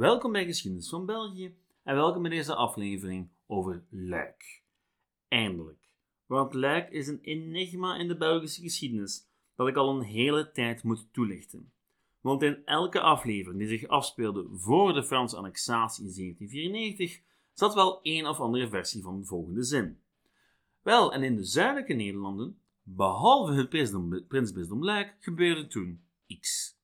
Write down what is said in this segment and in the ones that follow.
Welkom bij Geschiedenis van België en welkom bij deze aflevering over Luik. Eindelijk, want Luik is een enigma in de Belgische geschiedenis dat ik al een hele tijd moet toelichten. Want in elke aflevering die zich afspeelde voor de Franse annexatie in 1794 zat wel een of andere versie van de volgende zin. Wel, en in de zuidelijke Nederlanden, behalve het prinsbisdom Luik, gebeurde toen X.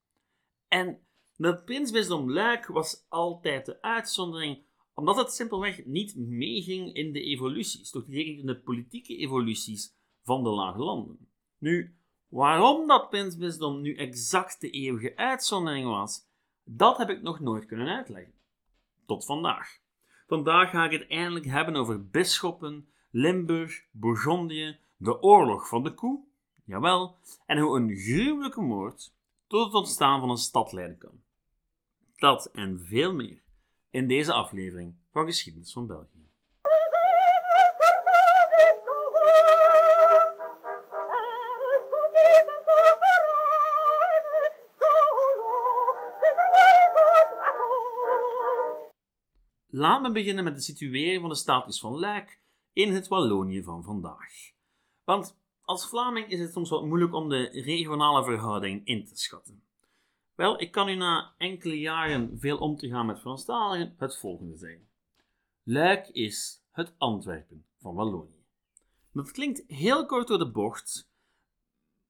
En dat prinsbisdom Luik was altijd de uitzondering, omdat het simpelweg niet meeging in de evoluties, toch niet in de politieke evoluties van de Lage Landen. Nu, waarom dat prinsbisdom nu exact de eeuwige uitzondering was, dat heb ik nog nooit kunnen uitleggen. Tot vandaag. Vandaag ga ik het eindelijk hebben over bisschoppen, Limburg, Bourgondië, de oorlog van de koe, jawel, en hoe een gruwelijke moord tot het ontstaan van een stad leiden kan. Dat en veel meer in deze aflevering van Geschiedenis van België. Laten we beginnen met de situering van de status van Luik in het Wallonië van vandaag. Want als Vlaming is het soms wat moeilijk om de regionale verhouding in te schatten. Wel, ik kan u na enkele jaren veel om te gaan met Franstaligen het volgende zeggen. Luik is het Antwerpen van Wallonië. Dat klinkt heel kort door de bocht,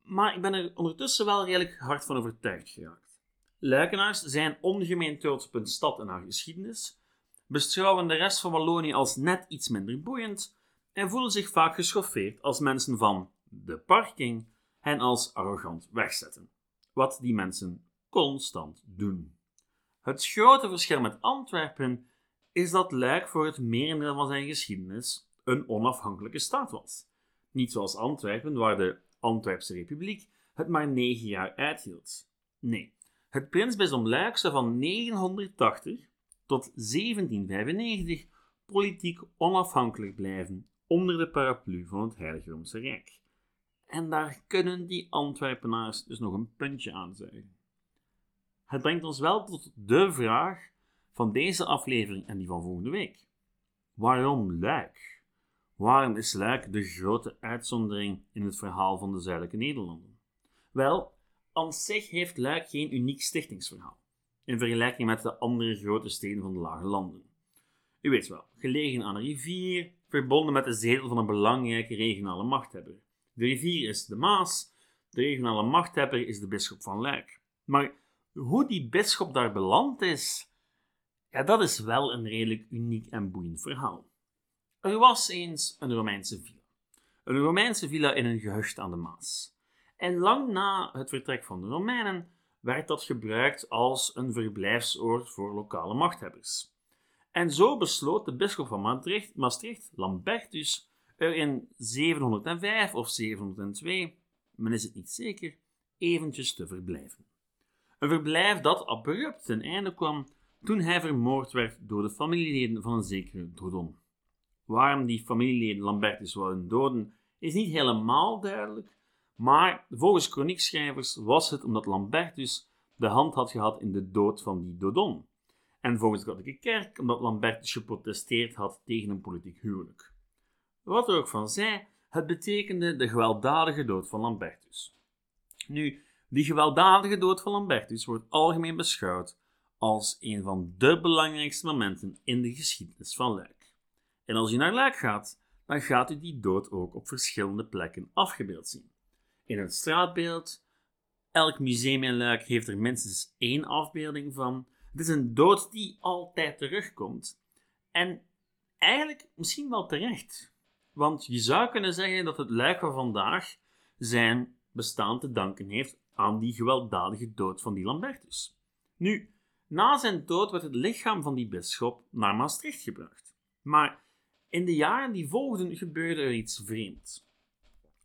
maar ik ben er ondertussen wel redelijk hard van overtuigd geraakt. Luikenaars zijn ongemeen trots op hun stad en haar geschiedenis, beschouwen de rest van Wallonië als net iets minder boeiend en voelen zich vaak geschoffeerd als mensen van de parking hen als arrogant wegzetten. Wat die mensen constant doen. Het grote verschil met Antwerpen is dat Luik voor het merendeel van zijn geschiedenis een onafhankelijke staat was. Niet zoals Antwerpen, waar de Antwerpse Republiek het maar negen jaar uithield. Nee, het prinsbisdom Luik zou van 980 tot 1795 politiek onafhankelijk blijven onder de paraplu van het Heilige Roomse Rijk. En daar kunnen die Antwerpenaars dus nog een puntje aan zuigen. Het brengt ons wel tot de vraag van deze aflevering en die van volgende week. Waarom Luik? Waarom is Luik de grote uitzondering in het verhaal van de zuidelijke Nederlanden? Wel, aan zich heeft Luik geen uniek stichtingsverhaal in vergelijking met de andere grote steden van de Lage Landen. U weet wel, gelegen aan een rivier, verbonden met de zetel van een belangrijke regionale machthebber. De rivier is de Maas, de regionale machthebber is de bisschop van Luik. Maar hoe die bisschop daar beland is, ja, dat is wel een redelijk uniek en boeiend verhaal. Er was eens een Romeinse villa. Een Romeinse villa in een gehucht aan de Maas. En lang na het vertrek van de Romeinen werd dat gebruikt als een verblijfsoord voor lokale machthebbers. En zo besloot de bisschop van Maastricht, Maastricht Lambertus, er in 705 of 702, men is het niet zeker, eventjes te verblijven. Een verblijf dat abrupt ten einde kwam toen hij vermoord werd door de familieleden van een zekere Dodon. Waarom die familieleden Lambertus wouden doden, is niet helemaal duidelijk, maar volgens chroniekschrijvers was het omdat Lambertus de hand had gehad in de dood van die Dodon. En volgens de katholieke kerk omdat Lambertus geprotesteerd had tegen een politiek huwelijk. Wat er ook van zij, het betekende de gewelddadige dood van Lambertus. Nu, die gewelddadige dood van Lambertus wordt algemeen beschouwd als een van de belangrijkste momenten in de geschiedenis van Luik. En als u naar Luik gaat, dan gaat u die dood ook op verschillende plekken afgebeeld zien. In het straatbeeld, elk museum in Luik heeft er minstens één afbeelding van. Het is een dood die altijd terugkomt. En eigenlijk misschien wel terecht. Want je zou kunnen zeggen dat het Luik van vandaag zijn bestaan te danken heeft aan die gewelddadige dood van die Lambertus. Nu, na zijn dood werd het lichaam van die bisschop naar Maastricht gebracht. Maar in de jaren die volgden gebeurde er iets vreemds.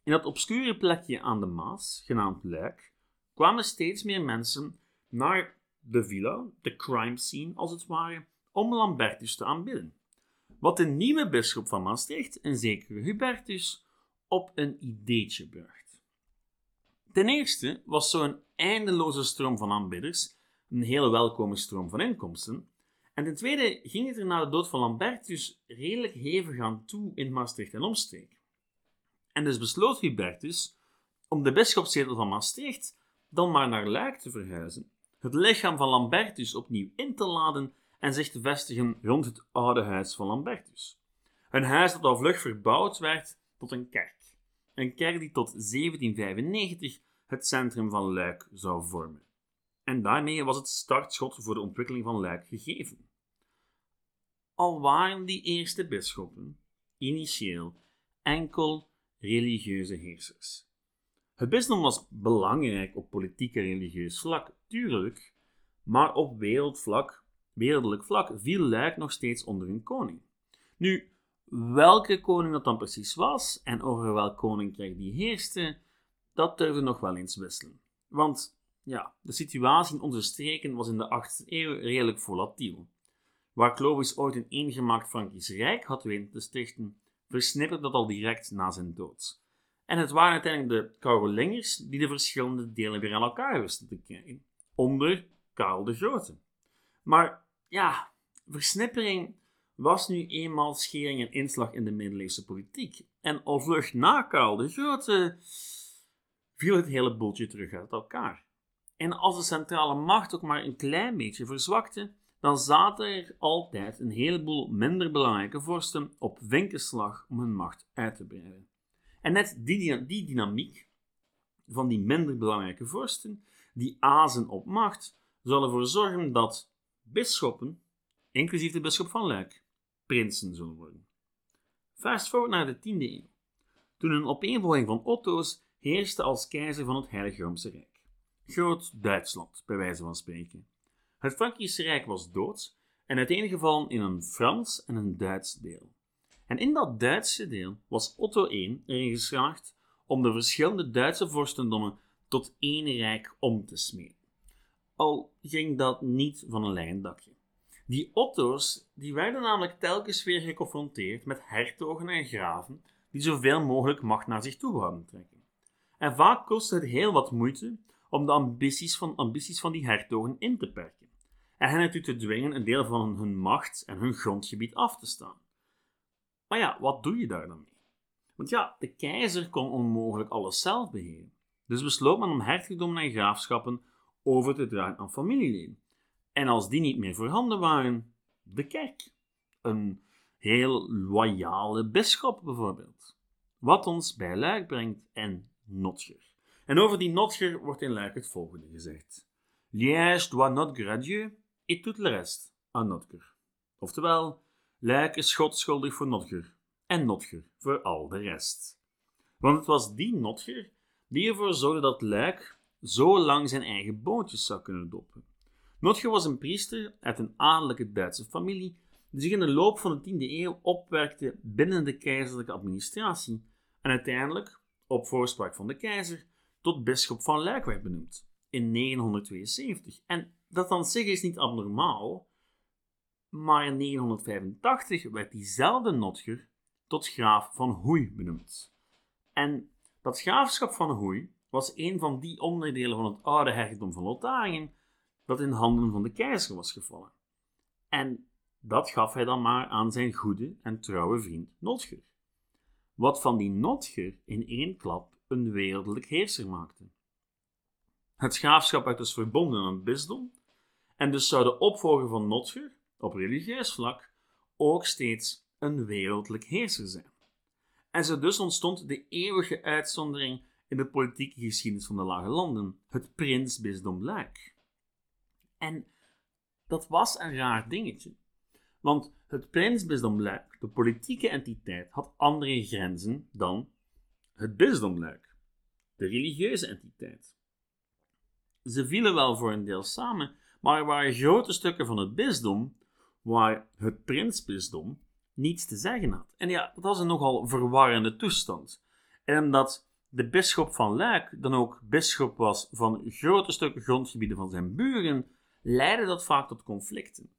In dat obscure plekje aan de Maas, genaamd Luik, kwamen steeds meer mensen naar de villa, de crime scene als het ware, om Lambertus te aanbidden. Wat de nieuwe bisschop van Maastricht, een zekere Hubertus, op een ideetje bracht. Ten eerste was zo'n eindeloze stroom van aanbidders een hele welkome stroom van inkomsten, En ten tweede ging het er na de dood van Lambertus redelijk hevig aan toe in Maastricht en omstreken. En dus besloot Hubertus om de bisschopszetel van Maastricht dan maar naar Luik te verhuizen, het lichaam van Lambertus opnieuw in te laden en zich te vestigen rond het oude huis van Lambertus. Een huis dat al vlug verbouwd werd tot een kerk. Een kerk die tot 1795 het centrum van Luik zou vormen. En daarmee was het startschot voor de ontwikkeling van Luik gegeven. Al waren die eerste bisschoppen initieel enkel religieuze heersers. Het bisdom was belangrijk op politiek en religieus vlak, tuurlijk, maar op wereldvlak, wereldelijk vlak viel Luik nog steeds onder een koning. Nu, welke koning dat dan precies was en over welk koninkrijk die heerste, dat durfde nog wel eens wisselen. Want ja, de situatie in onze streken was in de 8e eeuw redelijk volatiel. Waar Clovis ooit een eengemaakt Frankisch Rijk had weten te stichten, versnipperde dat al direct na zijn dood. En het waren uiteindelijk de Carolingers die de verschillende delen weer aan elkaar wisten te krijgen, onder Karel de Grote. Maar ja, versnippering was nu eenmaal schering en inslag in de middeleeuwse politiek. En al vlug na Karel de Grote viel het hele boeltje terug uit elkaar. En als de centrale macht ook maar een klein beetje verzwakte, dan zaten er altijd een heleboel minder belangrijke vorsten op winkelslag om hun macht uit te breiden. En net die, die dynamiek van die minder belangrijke vorsten, die azen op macht, zal ervoor zorgen dat bisschoppen, inclusief de bisschop van Luik, prinsen zullen worden. Fast forward naar de 10e eeuw, toen een opeenvolging van Otto's heerste als keizer van het Heilige Roomse Rijk. Groot Duitsland, bij wijze van spreken. Het Frankische Rijk was dood en uiteengevallen in een Frans en een Duits deel. En in dat Duitse deel was Otto I erin geslaagd om de verschillende Duitse vorstendommen tot één rijk om te smeden. Al ging dat niet van een lijn dakje. Die Otto's die werden namelijk telkens weer geconfronteerd met hertogen en graven die zoveel mogelijk macht naar zich toe wilden trekken. En vaak kostte het heel wat moeite om de ambities van, ambities van die hertogen in te perken en hen ertoe te dwingen een deel van hun macht en hun grondgebied af te staan. Maar ja, wat doe je daar dan mee? Want ja, de keizer kon onmogelijk alles zelf beheren. Dus besloot men om hertogdommen en graafschappen over te dragen aan familieleden. En als die niet meer voorhanden waren, de kerk. Een heel loyale bisschop bijvoorbeeld. Wat ons bij Luik brengt en Notger. En over die Notger wordt in Luik het volgende gezegd. Liège doit not gradieu et tout le reste à Notger. Oftewel, Luik is God schuldig voor Notger en Notger voor al de rest. Want het was die Notger die ervoor zorgde dat Luik zo lang zijn eigen boontjes zou kunnen doppen. Notger was een priester uit een adellijke Duitse familie die zich in de loop van de 10e eeuw opwerkte binnen de keizerlijke administratie en uiteindelijk, op voorspraak van de keizer, tot bisschop van Luik werd benoemd in 972. En dat aan zich is niet abnormaal, maar in 985 werd diezelfde Notger tot graaf van Hoei benoemd. En dat graafschap van Hoei was een van die onderdelen van het oude hertogdom van Lotharingen dat in handen van de keizer was gevallen. En dat gaf hij dan maar aan zijn goede en trouwe vriend Notger. Wat van die Notger in één klap een wereldlijk heerser maakte. Het graafschap werd dus verbonden aan het bisdom, en dus zou de opvolger van Notger, op religieus vlak, ook steeds een wereldlijk heerser zijn. En zo dus ontstond de eeuwige uitzondering in de politieke geschiedenis van de Lage Landen, het prinsbisdom Luik. En dat was een raar dingetje. Want het prinsbisdom Luik, de politieke entiteit, had andere grenzen dan het bisdom Luik, de religieuze entiteit. Ze vielen wel voor een deel samen, maar er waren grote stukken van het bisdom waar het prinsbisdom niets te zeggen had. En ja, dat was een nogal verwarrende toestand. En omdat de bisschop van Luik dan ook bisschop was van grote stukken grondgebieden van zijn buren, leidde dat vaak tot conflicten.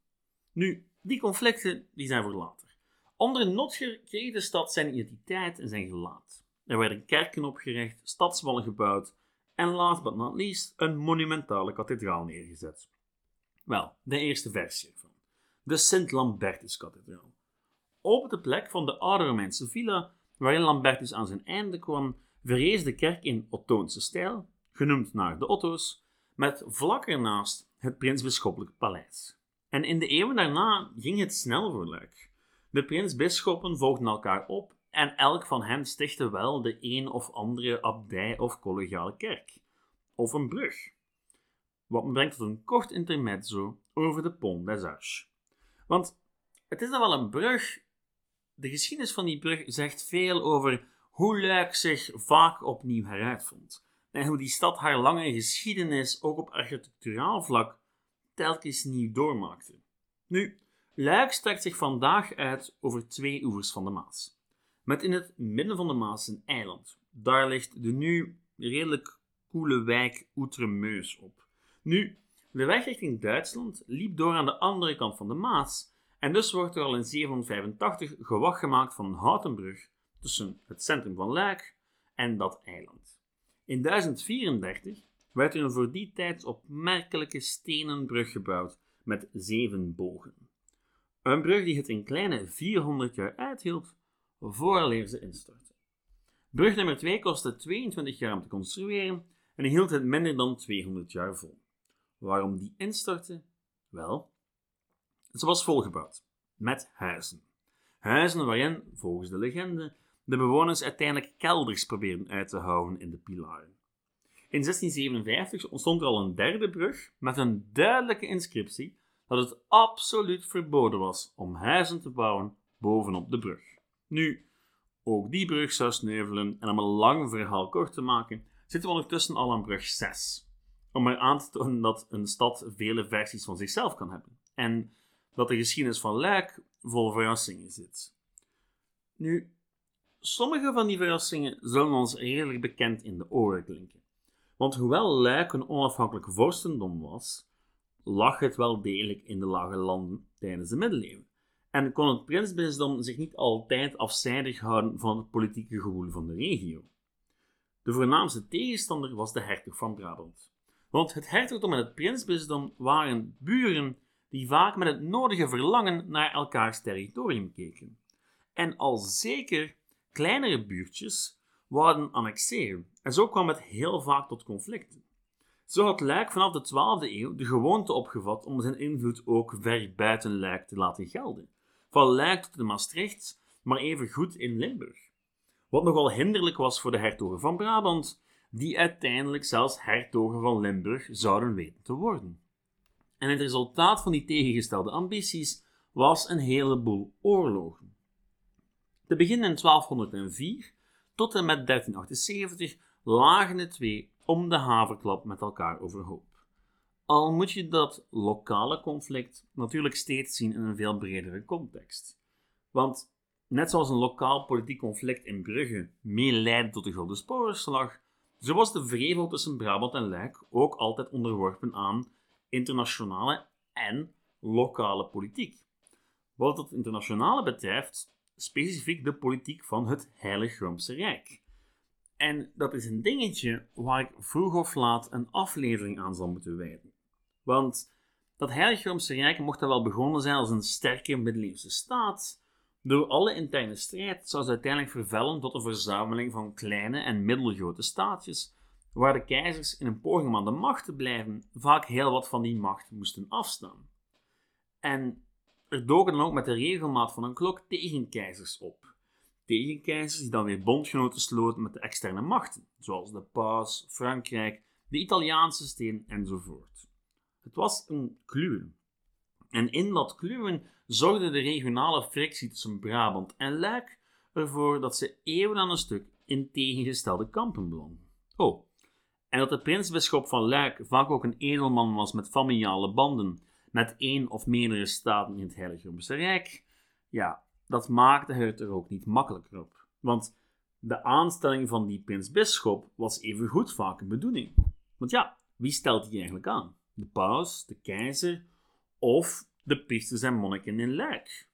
Nu, die conflicten die zijn voor later. Onder Notger kreeg de stad zijn identiteit en zijn gelaat. Er werden kerken opgericht, stadswallen gebouwd en last but not least een monumentale kathedraal neergezet. Wel, de eerste versie ervan. de Sint-Lambertus-kathedraal. Op de plek van de oude Romeinse villa waarin Lambertus aan zijn einde kwam, verrees de kerk in Ottoonse stijl, genoemd naar de Otto's, met vlak ernaast het prinsbisschoppelijk paleis. En in de eeuwen daarna ging het snel voor Luik. De prinsbisschoppen volgden elkaar op en elk van hen stichtte wel de een of andere abdij of collegiale kerk. Of een brug. Wat me brengt tot een kort intermezzo over de Pont des Arches. Want het is dan wel een brug. De geschiedenis van die brug zegt veel over hoe Luik zich vaak opnieuw heruitvond. En hoe die stad haar lange geschiedenis ook op architecturaal vlak telkens nieuw doormaakte. Nu, Luik strekt zich vandaag uit over twee oevers van de Maas. Met in het midden van de Maas een eiland. Daar ligt de nu redelijk koele wijk Outremeus op. Nu, de weg richting Duitsland liep door aan de andere kant van de Maas en dus wordt er al in 785 gewacht gemaakt van een houten brug tussen het centrum van Luik en dat eiland. In 1034 werd er een voor die tijd opmerkelijke stenen brug gebouwd met zeven bogen. Een brug die het een kleine 400 jaar uithield vooraleer ze instortte. Brug nummer 2 kostte 22 jaar om te construeren en hield het minder dan 200 jaar vol. Waarom die instortte? Wel, ze was volgebouwd met huizen. Huizen waarin, volgens de legende, de bewoners uiteindelijk kelders probeerden uit te houden in de pilaren. In 1657 ontstond er al een derde brug met een duidelijke inscriptie dat het absoluut verboden was om huizen te bouwen bovenop de brug. Nu, ook die brug zou sneuvelen en om een lang verhaal kort te maken, zitten we ondertussen al aan brug 6. Om er aan te tonen dat een stad vele versies van zichzelf kan hebben en dat de geschiedenis van Luik vol verrassingen zit. Nu, sommige van die verrassingen zullen ons redelijk bekend in de oren klinken. Want hoewel Luik een onafhankelijk vorstendom was, lag het wel degelijk in de lage landen tijdens de middeleeuwen. En kon het prinsbisdom zich niet altijd afzijdig houden van het politieke gewoel van de regio. De voornaamste tegenstander was de hertog van Brabant. Want het hertogdom en het prinsbisdom waren buren die vaak met het nodige verlangen naar elkaars territorium keken. En al zeker kleinere buurtjes wouden annexeren. En zo kwam het heel vaak tot conflicten. Zo had Luik vanaf de 12e eeuw de gewoonte opgevat om zijn invloed ook ver buiten Luik te laten gelden. Van Luik tot de Maastricht, maar even goed in Limburg. Wat nogal hinderlijk was voor de hertogen van Brabant, die uiteindelijk zelfs hertogen van Limburg zouden weten te worden. En het resultaat van die tegengestelde ambities was een heleboel oorlogen. Te beginnen in 1204 tot en met 1378 lagen de twee om de haverklap met elkaar overhoop. Al moet je dat lokale conflict natuurlijk steeds zien in een veel bredere context. Want net zoals een lokaal politiek conflict in Brugge meeleidde tot de Gulden Sporenslag, zo was de vrevel tussen Brabant en Luik ook altijd onderworpen aan internationale en lokale politiek. Wat het internationale betreft, specifiek de politiek van het Heilig Roomse Rijk. En dat is een dingetje waar ik vroeg of laat een aflevering aan zal moeten wijden. Want dat Heilig Roomse Rijk mocht er wel begonnen zijn als een sterke middeleeuwse staat. Door alle interne strijd zou ze uiteindelijk vervellen tot een verzameling van kleine en middelgrote staatjes, waar de keizers in een poging om aan de macht te blijven vaak heel wat van die macht moesten afstaan. En er doken dan ook met de regelmaat van een klok tegenkeizers op. Tegenkeizers die dan weer bondgenoten sloten met de externe machten, zoals de paus, Frankrijk, de Italiaanse steen enzovoort. Het was een kluwen. En in dat kluwen zorgde de regionale frictie tussen Brabant en Luik ervoor dat ze eeuwen aan een stuk in tegengestelde kampen belanden. Oh, en dat de prinsbisschop van Luik vaak ook een edelman was met familiale banden met één of meerdere staten in het Heilige Roomse Rijk, ja, dat maakte het er ook niet makkelijker op. Want de aanstelling van die prinsbisschop was evengoed vaak een bedoeling. Want ja, wie stelt die eigenlijk aan? De paus, de keizer of de priesters en monniken in Luik?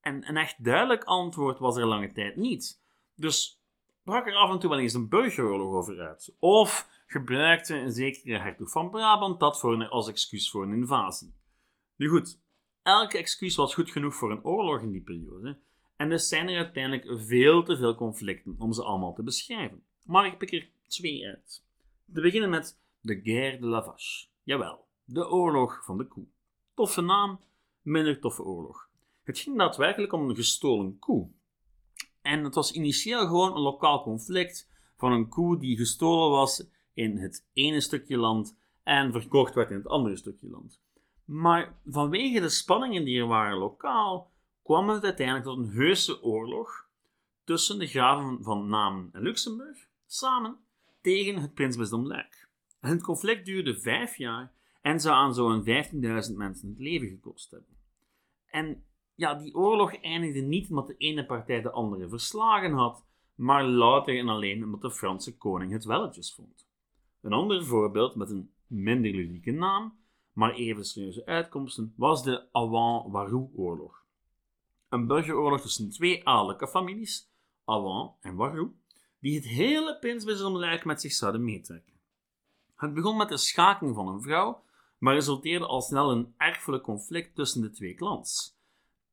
En een echt duidelijk antwoord was er lange tijd niet. Dus brak er af en toe wel eens een burgeroorlog over uit. Of gebruikte een zekere hertog van Brabant dat voor een, als excuus voor een invasie. Nu goed, elke excuus was goed genoeg voor een oorlog in die periode. En dus zijn er uiteindelijk veel te veel conflicten om ze allemaal te beschrijven. Maar ik pik er twee uit. Te beginnen met de Guerre de la. Jawel, de oorlog van de koe. Toffe naam, minder toffe oorlog. Het ging daadwerkelijk om een gestolen koe. En het was initieel gewoon een lokaal conflict van een koe die gestolen was in het ene stukje land en verkocht werd in het andere stukje land. Maar vanwege de spanningen die er waren lokaal, kwam het uiteindelijk tot een heuse oorlog tussen de graven van Namen en Luxemburg samen tegen het prinsbisdom Luik. En het conflict duurde vijf jaar en zou aan zo'n 15.000 mensen het leven gekost hebben. En ja, die oorlog eindigde niet omdat de ene partij de andere verslagen had, maar louter en alleen omdat de Franse koning het welletjes vond. Een ander voorbeeld met een minder ludieke naam, maar even serieuze uitkomsten, was de Awan-Warou-oorlog. Een burgeroorlog tussen twee adellijke families, Awan en Warou, die het hele prinsbisdom met zich zouden meetrekken. Het begon met de schaking van een vrouw, maar resulteerde al snel een erfelijk conflict tussen de twee clans.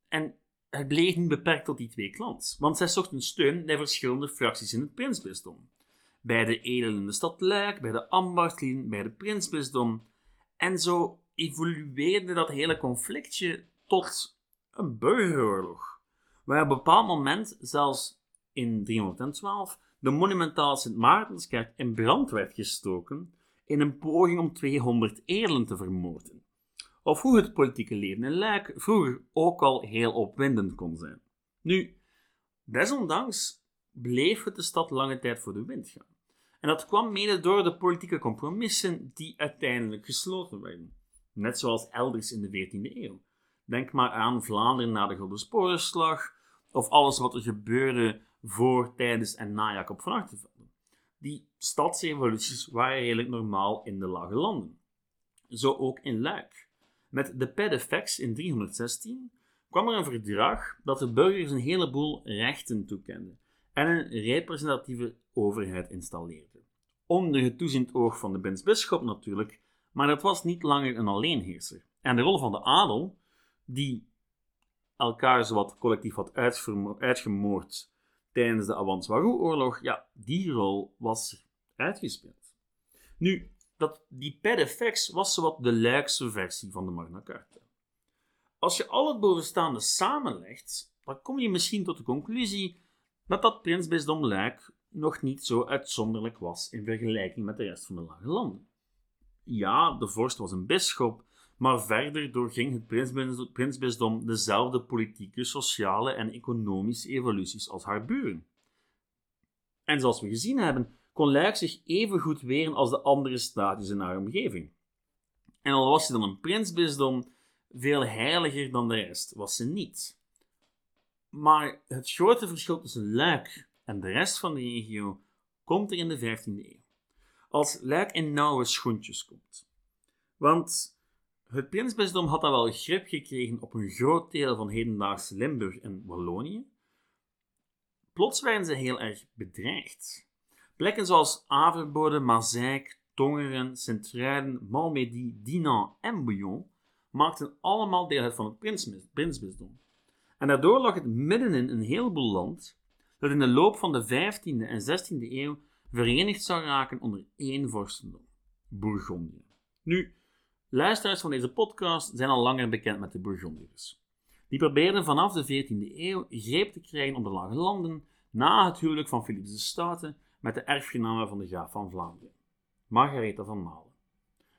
En het bleef niet beperkt tot die twee clans, want zij zochten steun bij verschillende fracties in het prinsbisdom. Bij de edelen in de stad Luik, bij de ambachtslieden, bij de prinsbisdom. En zo evolueerde dat hele conflictje tot een burgeroorlog, waar op een bepaald moment, zelfs in 312, de monumentale Sint Maartenskerk in brand werd gestoken in een poging om 200 edelen te vermoorden. Of hoe het politieke leven in Luik vroeger ook al heel opwindend kon zijn. Nu, desondanks bleef het de stad lange tijd voor de wind gaan. En dat kwam mede door de politieke compromissen die uiteindelijk gesloten werden. Net zoals elders in de 14e eeuw. Denk maar aan Vlaanderen na de Gulden Sporenslag, of alles wat er gebeurde voor, tijdens en na Jacob van Achtervelde. Die stadsevoluties waren redelijk normaal in de lage landen. Zo ook in Luik. Met de Pedefex in 316 kwam er een verdrag dat de burgers een heleboel rechten toekende en een representatieve overheid installeerde. Onder het toeziend oog van de prinsbisschop natuurlijk, maar dat was niet langer een alleenheerser. En de rol van de adel, die elkaar zowat collectief had uitgemoord tijdens de Awans-Warou-oorlog, ja, die rol was uitgespeeld. Nu, dat, die pedefex was zowat de Luikse versie van de Magna Carta. Als je al het bovenstaande samenlegt, dan kom je misschien tot de conclusie dat dat prinsbisdom Luik nog niet zo uitzonderlijk was in vergelijking met de rest van de lage landen. Ja, de vorst was een bisschop, maar verder doorging het prinsbisdom dezelfde politieke, sociale en economische evoluties als haar buren. En zoals we gezien hebben, kon Luik zich even goed weren als de andere staatjes in haar omgeving. En al was ze dan een prinsbisdom, veel heiliger dan de rest was ze niet. Maar het grote verschil tussen Luik en de rest van de regio komt er in de 15e eeuw. Als Luik in nauwe schoentjes komt. Want het prinsbisdom had dan wel grip gekregen op een groot deel van hedendaags Limburg en Wallonië. Plots werden ze heel erg bedreigd. Plekken zoals Averbode, Mazeik, Tongeren, Sint-Truiden, Malmedy, Dinan en Bouillon maakten allemaal deel uit van het prinsbisdom. En daardoor lag het middenin een heleboel land dat in de loop van de 15e en 16e eeuw verenigd zou raken onder één vorstendom, Bourgondië. Nu, luisteraars van deze podcast zijn al langer bekend met de Bourgondiërs. Die probeerden vanaf de 14e eeuw greep te krijgen op de lage landen na het huwelijk van Philips de Stoute met de erfgename van de graaf van Vlaanderen, Margaretha van Malen.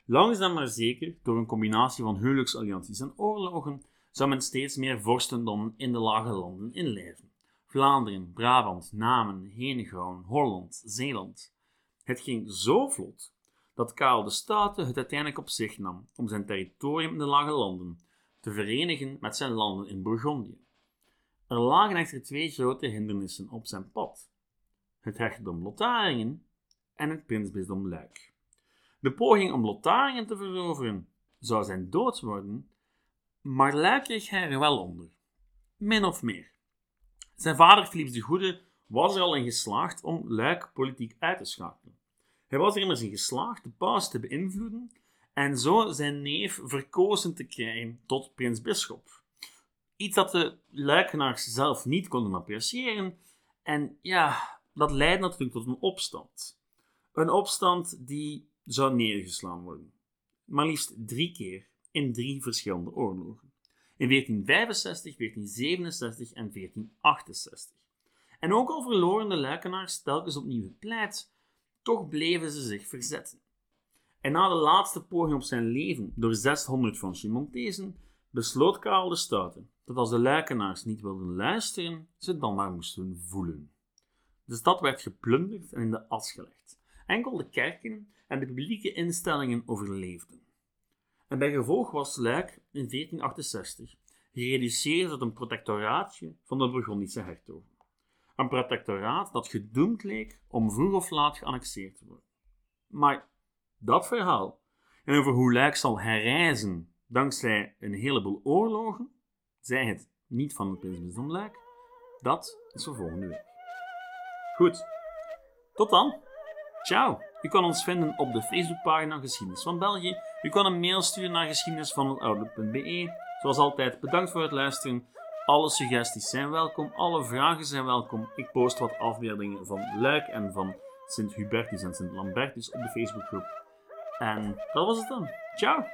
Langzaam maar zeker, door een combinatie van huwelijksallianties en oorlogen, zou men steeds meer vorstendommen in de lage landen inlijven. Vlaanderen, Brabant, Namen, Henegouwen, Holland, Zeeland. Het ging zo vlot dat Karel de Stoute het uiteindelijk op zich nam om zijn territorium in de lage landen te verenigen met zijn landen in Bourgondië. Er lagen echter twee grote hindernissen op zijn pad: het hertogdom Lotharingen en het prinsbisdom Luik. De poging om Lotharingen te veroveren zou zijn dood worden, maar Luik kreeg hij er wel onder, min of meer. Zijn vader Philips de Goede was er al in geslaagd om Luik politiek uit te schakelen. Hij was er immers in geslaagd de paus te beïnvloeden en zo zijn neef verkozen te krijgen tot prins-bisschop. Iets dat de luikenaars zelf niet konden appreciëren. En ja, dat leidde natuurlijk tot een opstand. Een opstand die zou neergeslaan worden. Maar liefst drie keer in drie verschillende oorlogen. In 1465, 1467 en 1468. En ook al verloren de luikenaars telkens opnieuw het pleit, toch bleven ze zich verzetten. En na de laatste poging op zijn leven door 600 van Chimontezen, besloot Karel de Stoute dat als de luikenaars niet wilden luisteren, ze dan maar moesten voelen. De stad werd geplunderd en in de as gelegd. Enkel de kerken en de publieke instellingen overleefden. En bij gevolg was Luik in 1468 gereduceerd tot een protectoraatje van de Burgondische hertogen. Een protectoraat dat gedoemd leek om vroeg of laat geannexeerd te worden. Maar dat verhaal en over hoe Luik zal herrijzen dankzij een heleboel oorlogen, zij het niet van het prinsbisdom Luik, dat is voor volgende week. Goed, tot dan. Ciao. U kan ons vinden op de Facebookpagina Geschiedenis van België. U kan een mail sturen naar geschiedenisvanhetoutlook.be. Zoals altijd, bedankt voor het luisteren. Alle suggesties zijn welkom, alle vragen zijn welkom. Ik post wat afbeeldingen van Luik en van Sint Hubertus en Sint Lambertus op de Facebookgroep. En dat was het dan. Ciao!